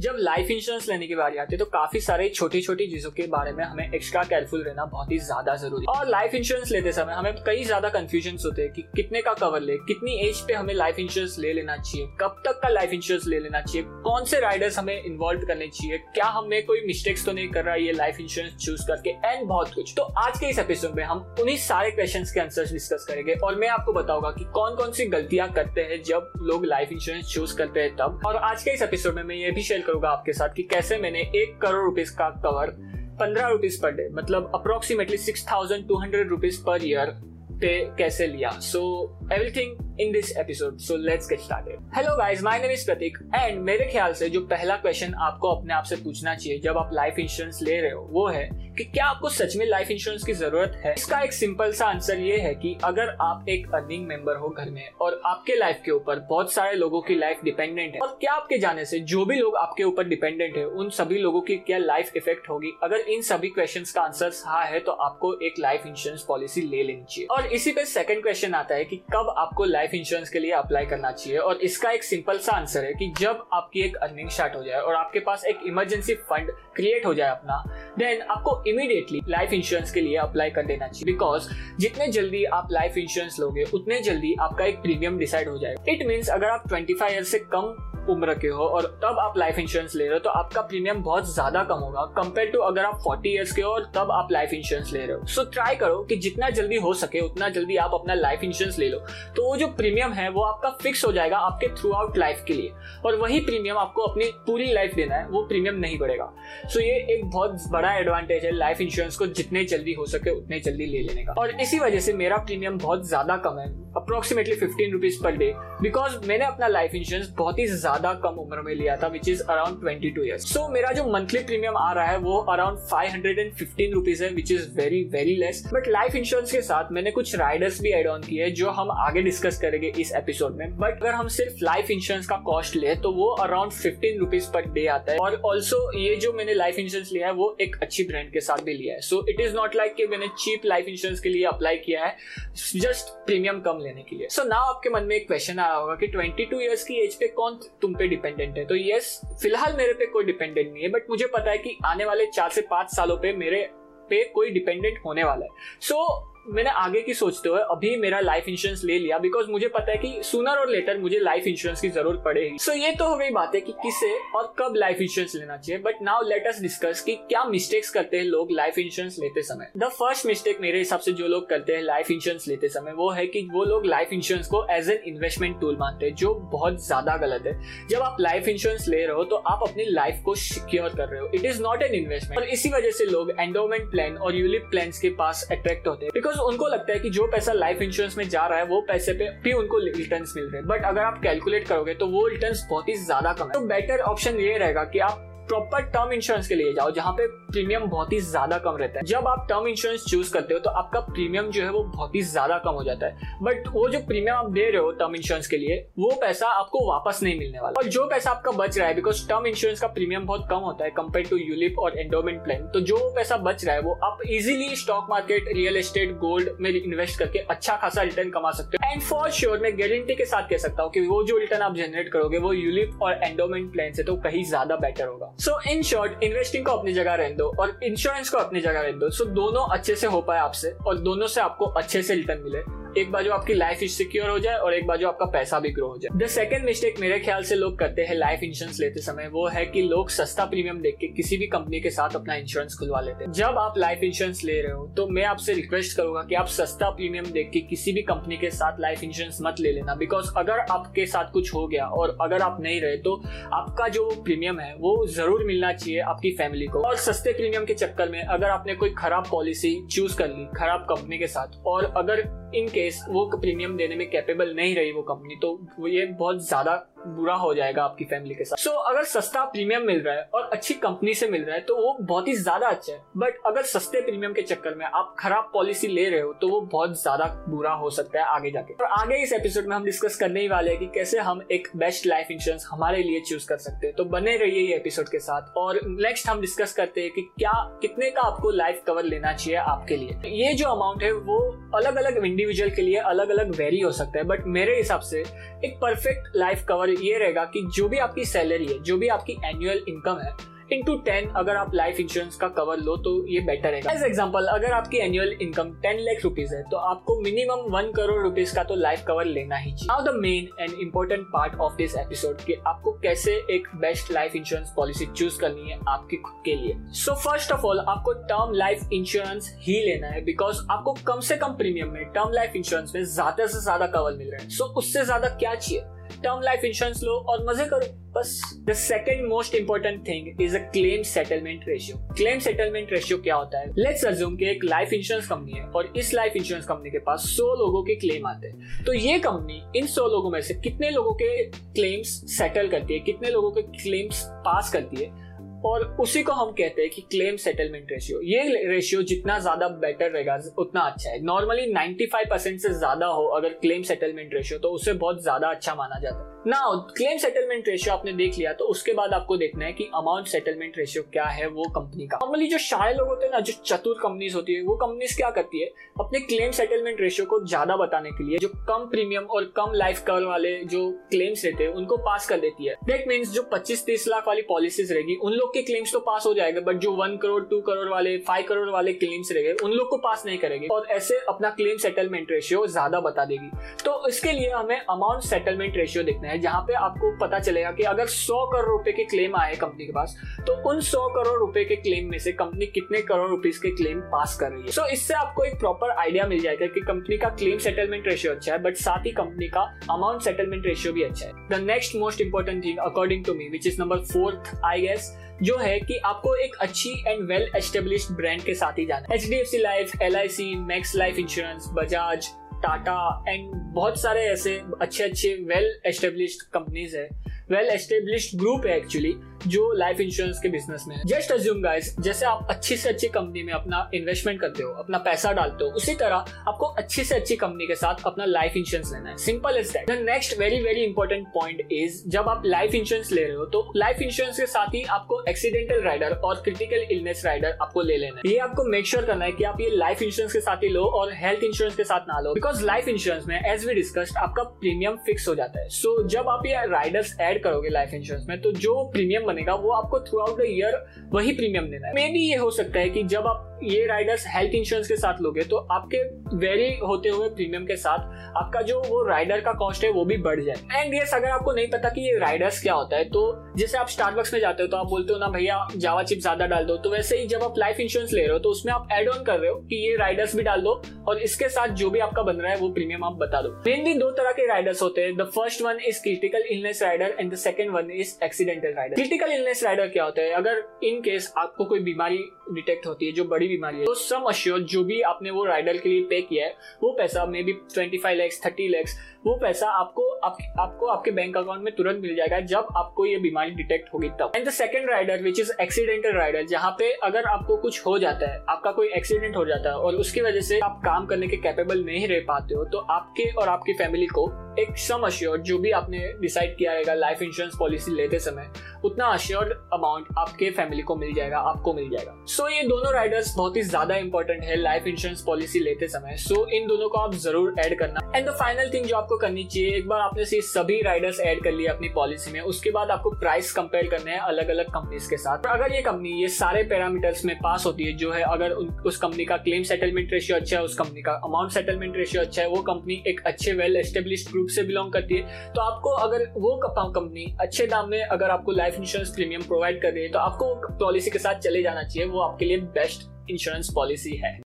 जब life insurance लेने की बारी आती है तो काफ़ी सारे छोटी छोटी चीज़ों के बारे में हमें एक्स्ट्रा केयरफुल रहना बहुत ही ज़्यादा ज़रूरी है। और लाइफ इंश्योरेंस लेते समय हमें कई ज़्यादा कंफ्यूजन होते हैं कि कितने का कवर ले, कितनी एज पे हमें लाइफ इंश्योरेंस ले लेना चाहिए, कब तक का लाइफ इंश्योरेंस ले लेना चाहिए, कौन से राइडर्स हमें इन्वॉल्व करने चाहिए, क्या हमें कोई मिस्टेक्स तो नहीं कर रहा है ये लाइफ इंश्योरेंस चूज़ करके एंड बहुत कुछ। तो आज के इस एपिसोड में हम उन्हीं सारे क्वेश्चन के आंसर डिस्कस करेंगे और मैं आपको बताऊँगा कि कौन कौन सी गलतियाँ करते हैं जब लोग लाइफ इंश्योरेंस चूज़ करते हैं तब। और आज के इस एपिसोड में मैं ये भी शेयर करूँगा आपके साथ कि कैसे मैंने एक करोड़ रुपीज़ का कवर पंद्रह रुपीज़ पर डे मतलब approximately six thousand two hundred rupees per year पे कैसे लिया? So everything in this episode so let's get started hello guys my name is Prateek and मेरे ख्याल से जो पहला क्वेश्चन आपको अपने आप से पूछना चाहिए, जब आप लाइफ इंश्योरेंस ले रहे हो, वो है कि क्या आपको सच में लाइफ इंश्योरेंस की ज़रूरत है? इसका एक सिंपल सा आंसर ये है कि अगर आप एक अर्निंग मेंबर हो घर में और आपके लाइफ के ऊपर बहुत सारे लोगों की लाइफ डिपेंडेंट है, और क्या आपके जाने से जो भी लोग आपके ऊपर डिपेंडेंट है, उन सभी लोगों की क्या लाइफ इफ़ेक्ट होगी? अगर इन सभी क्वेश्चन का आंसर हाँ है तो आपको एक लाइफ इंश्योरेंस पॉलिसी ले लेनी चाहिए। और इसी पे सेकंड क्वेश्चन आता है कि कब आपको लाइफ इंश्योरेंस के लिए अप्लाई करना चाहिए, और इसका एक सिंपल सा आंसर है कि जब आपकी एक अर्निंग स्टार्ट हो जाए और आपके पास एक इमरजेंसी फंड क्रिएट हो जाए अपना देन आपको इमीडिएटली लाइफ इंश्योरेंस के लिए अप्लाई कर देना चाहिए। बिकॉज़ जितने जल्दी आप लाइफ इंश्योरेंस लोगे, उतने जल्दी आपका एक प्रीमियम डिसाइड हो जाएगा। इट मीन्स अगर आप ट्वेंटी फाइव ईयर से कम उम्र के हो और तब आप लाइफ इंश्योरेंस ले रहे हो तो आपका प्रीमियम बहुत ज़्यादा कम होगा कंपेयर टू अगर आप 40 इयर्स के हो और तब आप लाइफ इंश्योरेंस ले रहे हो। सो ट्राई करो कि जितना जल्दी हो सके, उतना जल्दी आप अपना लाइफ इंश्योरेंस ले लो। तो वो जो प्रीमियम है, वो आपका फिक्स हो जाएगा आपके थ्रू आउट लाइफ के लिए। और वही प्रीमियम आपको अपनी पूरी लाइफ देना है, वो प्रीमियम नहीं बढ़ेगा। सो ये एक बहुत बड़ा एडवांटेज है लाइफ इंश्योरेंस को, जितने जल्दी हो सके, उतने जल्दी ले लेने का। और इसी वजह से मेरा प्रीमियम बहुत ज़्यादा कम है approximately fifteen rupees per day because मैंने अपना लाइफ इंश्योरेंस बहुत ही ज़्यादा कम उम्र में लिया था which is around twenty two years so मेरा जो मंथली प्रीमियम आ रहा है वो around five hundred and fifteen rupees है which is very very less but life insurance के साथ मैंने कुछ राइडर्स भी एड ऑन किए जो हम आगे डिस्कस करेंगे इस एपिसोड में. बट अगर हम सिर्फ़ लाइफ इंश्योरेंस का कॉस्ट ले तो वो around fifteen rupees per day आता है. और ऑल्सो ये जो मैंने लाइफ इंश्योरेंस लिया है वो एक अच्छी ब्रांड के साथ भी लिया है. So it is not like कि मैंने चीप लाइफ इंश्योरेंस के लिए अप्लाई किया है जस्ट प्रीमियम कम लेने के लिए. सो so, नाउ आपके मन में एक क्वेश्चन आया होगा कि 22 इयर्स की एज पे कौन तुम पे डिपेंडेंट है। तो यस फ़िलहाल मेरे पे कोई डिपेंडेंट नहीं है बट मुझे पता है कि आने वाले चार से पाँच सालों पे मेरे पे कोई डिपेंडेंट होने वाला है। सो so, मैंने आगे की सोचते हुए अभी मेरा लाइफ इंश्योरेंस ले लिया बिकॉज़ मुझे पता है कि सुनर और लेटर मुझे लाइफ इंश्योरेंस की ज़रूरत पड़ेगी। सो so, ये तो हो गई बात है कि किसे और कब लाइफ इंश्योरेंस लेना चाहिए। But now let us discuss कि क्या मिस्टेक्स करते हैं लोग लाइफ इंश्योरेंस लेते समय। द फ़र्स्ट मिस्टेक मेरे हिसाब से जो लोग करते हैं लाइफ इंश्योरेंस लेते समय वो है कि वो लोग लाइफ इंश्योरेंस को एज एन इन्वेस्टमेंट टूल मानते हैं जो बहुत ज़्यादा गलत है। जब आप लाइफ इंश्योरेंस ले रहे हो तो आप अपनी लाइफ को सिक्योर कर रहे हो। It is not an investment और इसी वजह से लोग एंडोमेंट प्लान और यूलिप प्लान के पास अट्रैक्ट होते हैं। बिकॉज़ उनको लगता है कि जो पैसा लाइफ इंश्योरेंस में जा रहा है, वो पैसे पे भी उनको रिटर्न मिल रहे हैं। बट अगर आप कैलकुलेट करोगे तो वो रिटर्न बहुत ही ज़्यादा कम है। तो बेटर ऑप्शन ये रहेगा कि आप प्रॉपर टर्म इंश्योरेंस के लिए जाओ, जहाँ पे प्रीमियम बहुत ही ज़्यादा कम रहता है। जब आप टर्म इंश्योरेंस चूज़ करते हो तो आपका प्रीमियम जो है वो बहुत ही ज़्यादा कम हो जाता है। बट वो जो प्रीमियम आप दे रहे हो टर्म इंश्योरेंस के लिए, वो पैसा आपको वापस नहीं मिलने वाला। और जो पैसा आपका बच रहा है बिकॉज़ टर्म इंश्योरेंस का प्रीमियम बहुत कम होता है कंपेयर टू यूलिप और एंडोमेंट प्लान तो जो पैसा बच रहा है, वो आप easily stock market real estate gold में इन्वेस्ट करके अच्छा खासा रिटर्न कमा सकते हो। एंड फॉर श्योर मैं गारंटी के साथ कह सकता हूँ कि वो जो रिटर्न आप जनरेट करोगे, वो यूलिप और एंडोमेंट प्लान से तो कहीं ज़्यादा बेटर होगा। सो इन शॉर्ट इन्वेस्टिंग को अपनी जगह रहने दो और इंश्योरेंस को अपनी जगह रहने दो। सो so, दोनों अच्छे से हो पाए आपसे और दोनों से आपको अच्छे से रिटर्न मिले। एक बाजू आपकी लाइफ सिक्योर हो जाए और एक बाजू आपका पैसा भी ग्रो हो जाए। द सेकंड मिस्टेक मेरे ख्याल से लोग करते हैं लाइफ इंश्योरेंस लेते समय वो है कि लोग सस्ता प्रीमियम देख के किसी भी कंपनी के साथ अपना इंश्योरेंस खुलवा लेते हैं। जब आप लाइफ इंश्योरेंस ले रहे हो तो मैं आपसे रिक्वेस्ट करूँगा कि आप सस्ता प्रीमियम देख के किसी भी कंपनी के साथ लाइफ इंश्योरेंस मत ले लेना बिकॉज़ अगर आपके साथ कुछ हो गया और अगर आप नहीं रहे तो आपका जो प्रीमियम है, वो ज़रूर मिलना चाहिए आपकी फैमिली को। और सस्ते प्रीमियम के चक्कर में अगर आपने कोई खराब पॉलिसी चूज़ कर ली, खराब कंपनी के साथ, और अगर इन केस वो प्रीमियम देने में कैपेबल नहीं रही वो कंपनी तो ये बहुत ज़्यादा बुरा हो जाएगा आपकी फैमिली के साथ। सो so, अगर सस्ता प्रीमियम मिल रहा है और अच्छी कंपनी से मिल रहा है तो वो बहुत ही ज़्यादा अच्छा है। बट अगर सस्ते प्रीमियम के चक्कर में आप खराब पॉलिसी ले रहे हो तो वो बहुत ज़्यादा बुरा हो सकता है आगे जाके। और आगे इस एपिसोड में हम डिस्कस करने ही वाले हैं कि कैसे हम एक बेस्ट लाइफ इंश्योरेंस हमारे लिए चूज़ कर सकते हैं। तो बने रहिए ये एपिसोड के साथ और नेक्स्ट हम डिस्कस करते हैं कि क्या कितने का आपको लाइफ कवर लेना चाहिए आपके लिए। ये जो अमाउंट है वो अलग अलग इंडिविजुअल के लिए अलग अलग वेरी हो सकता है बट मेरे हिसाब से एक परफेक्ट लाइफ कवर और ये रहेगा कि जो भी आपकी सैलरी है जो भी आपकी एनुअल इनकम है इंटू टेन अगर आप लाइफ इंश्योरेंस का कवर लो तो ये बेटर है एज एग्ज़ाम्पल अगर आपकी annual income ten lakh rupees है तो आपको मिनिमम वन करोड़ रुपीज़ का तो लाइफ कवर लेना ही चाहिए। Now the main and important part of this episode कि आपको कैसे एक best life insurance policy choose करनी है आपके खुद के लिए। सो फ़र्स्ट ऑफ़ ऑल आपको टर्म लाइफ इंश्योरेंस ही लेना है बिकॉज़ आपको कम से कम प्रीमियम में टर्म लाइफ इंश्योरेंस में ज़्यादा से ज़्यादा कवर मिल रहा है। सो so, उससे ज़्यादा क्या चाहिए? टर्म लाइफ इंश्योरेंस लो और मज़े करो। बस the second most important thing is a claim settlement ratio claim settlement ratio क्या होता है? लेट्स अज्यूम कि एक लाइफ इंश्योरेंस कंपनी है और इस लाइफ इंश्योरेंस कंपनी के पास 100 लोगों के क्लेम आते हैं। तो ये कंपनी इन 100 लोगों में से कितने लोगों के क्लेम्स सेटल करती है? कितने लोगों के क्लेम्स पास करती है? और उसी को हम कहते हैं कि क्लेम सेटलमेंट रेशियो ये रेशियो जितना ज़्यादा बेटर रहेगा, उतना अच्छा है. नॉर्मली 95 परसेंट से ज़्यादा हो अगर क्लेम सेटलमेंट रेशियो तो उसे बहुत ज़्यादा अच्छा माना जाता है. ना क्लेम सेटलमेंट रेशियो आपने देख लिया तो उसके बाद आपको देखना है कि अमाउंट सेटलमेंट रेशियो क्या है वो कंपनी का. नॉर्मली जो शायर लोग होते हैं ना, जो चतुर कंपनीज़ होती है, वो कंपनीज़ क्या करती है? अपने क्लेम सेटलमेंट रेशियो को ज़्यादा बताने के लिए जो कम प्रीमियम और कम लाइफ कवर वाले जो क्लेम्स रहते हैं, उनको पास कर देती है. दैट मीन्स जो पच्चीस तीस लाख वाली पॉलिसीज़ रहेगी, उन लोग के क्लेम्स तो पास हो जाएगा बट जो वन करोड़ टू करोड़ वाले फाइव करोड़ वाले क्लेम्स रहेंगे उन लोग को पास नहीं करेंगे। और ऐसे अपना क्लेम सेटलमेंट रेशियो ज़्यादा बता देगी। तो इसके लिए हमें अमाउंट सेटलमेंट रेशियो देखना है, जहाँ पे आपको पता चलेगा कि अगर सौ करोड़ रुपए के क्लेम आए कंपनी के पास तो उन सौ करोड़ रुपए के क्लेम में से कंपनी कितने करोड़ रुपीस के क्लेम पास कर रही है। सो इससे आपको एक प्रॉपर आइडिया मिल जाएगा कि कंपनी का क्लेम सेटलमेंट रेशियो अच्छा है बट साथ ही कंपनी का अमाउंट सेटलमेंट रेशियो भी अच्छा है। The next most important thing according to me which is number fourth I guess जो है कि आपको एक अच्छी एंड वेल एस्टेब्लिश ब्रांड के साथ ही जाना H D F C life L I C Max Life insurance Bajaj Tata and बहुत सारे ऐसे अच्छे अच्छे वेल एस्टेब्लिश कंपनीज़ है। वेल एस्टेब्लिश ग्रुप है एक्चुअली जो लाइफ इंश्योरेंस के बिज़नेस में जस्ट अज्यूम गाइस जैसे आप अच्छी से अच्छी कंपनी में अपना इन्वेस्टमेंट करते हो अपना पैसा डालते हो उसी तरह आपको अच्छी से अच्छी कंपनी के साथ अपना लाइफ इंश्योरेंस लेना है। Simple is that next very very important point is जब आप लाइफ इंश्योरेंस ले रहे हो तो लाइफ इंश्योरेंस के साथ ही आपको एक्सीडेंटल राइडर और क्रिटिकल इलनेस राइडर आपको ले लेना है। ये आपको मेक श्योर करना है कि आप ये लाइफ इंश्योरेंस के साथ ही लो और हेल्थ इंश्योरेंस के साथ ना लो बिकॉज़ लाइफ इंश्योरेंस में एज वी डिस्कस्ड आपका प्रीमियम फिक्स हो जाता है। सो so, जब आप ये राइडर्स एड करोगे लाइफ इंश्योरेंस में तो जो प्रीमियम बनेगा वो आपको थ्रू आउट द ईयर वही प्रीमियम देना है। मे बी ये हो सकता है कि जब आप ये राइडर्स हेल्थ इंश्योरेंस के साथ लोगे तो आपके वेरी होते हुए प्रीमियम के साथ आपका जो वो राइडर का कॉस्ट है वो भी बढ़ जाए। एंड यस अगर आपको नहीं पता कि ये राइडर्स क्या होता है तो जैसे आप स्टारबक्स में जाते हो तो आप बोलते हो, ना भैया जावा चिप ज़्यादा डाल दो। तो वैसे ही जब आप लाइफ इंश्योरेंस ले रहे हो तो उसमें आप एड ऑन कर रहे हो कि ये राइडर्स भी डाल दो और इसके साथ जो भी आपका बन रहा है, वो प्रीमियम आप बता दो। मेनली दो तरह के राइडर्स होते हैं। The first one is critical illness rider and the second one is accidental rider critical illness rider क्या होता है? अगर इन केस आपको कोई बीमारी डिटेक्ट होती है, जो बड़ी बीमारी है। तो सम अश्योर जो भी आपने वो राइडर के लिए पे किया है वो पैसा maybe twenty five lakhs thirty lakhs वो पैसा आपको आप, आपको आपके बैंक अकाउंट में तुरंत मिल जाएगा जब आपको ये बीमारी डिटेक्ट होगी तब। And the second rider which is accidental rider जहाँ पे अगर आपको कुछ हो जाता है आपका कोई एक्सीडेंट हो जाता है और उसकी वजह से आप काम करने के कैपेबल नहीं रह पाते हो तो आपके और आपकी फैमिली को एक सम अश्योर जो भी आपने डिसाइड किया रहेगा लाइफ इंश्योरेंस पॉलिसी लेते समय उतना अश्योर्ड अमाउंट आपके फैमिली को मिल जाएगा आपको मिल जाएगा। सो so, ये दोनों राइडर्स बहुत ही ज़्यादा इंपॉर्टेंट है लाइफ इंश्योरेंस पॉलिसी लेते समय। सो so, इन दोनों को आप ज़रूर ऐड करना। एंड द फाइनल थिंग जो आपको करनी चाहिए एक बार आपने से सभी राइडर्स ऐड कर लिए अपनी पॉलिसी में उसके बाद आपको प्राइस कंपेयर करना है अलग अलग कंपनीज़ के साथ। अगर ये कंपनी ये सारे पैरामीटर्स में पास होती है जो है अगर उस कंपनी का क्लेम सेटलमेंट रेशियो अच्छा है उस कंपनी का अमाउंट सेटलमेंट रेशियो अच्छा है वो कंपनी एक अच्छे वेल एस्टेब्लिश ग्रुप से बिलोंग करती है तो आपको अगर वो कंपनी अच्छे दाम में अगर आपको लाइफ इंश्योरेंस प्रीमियम प्रोवाइड कर रही है तो आपको पॉलिसी के साथ चले जाना चाहिए, वो आपके लिए बेस्ट इंश्योरेंस पॉलिसी है।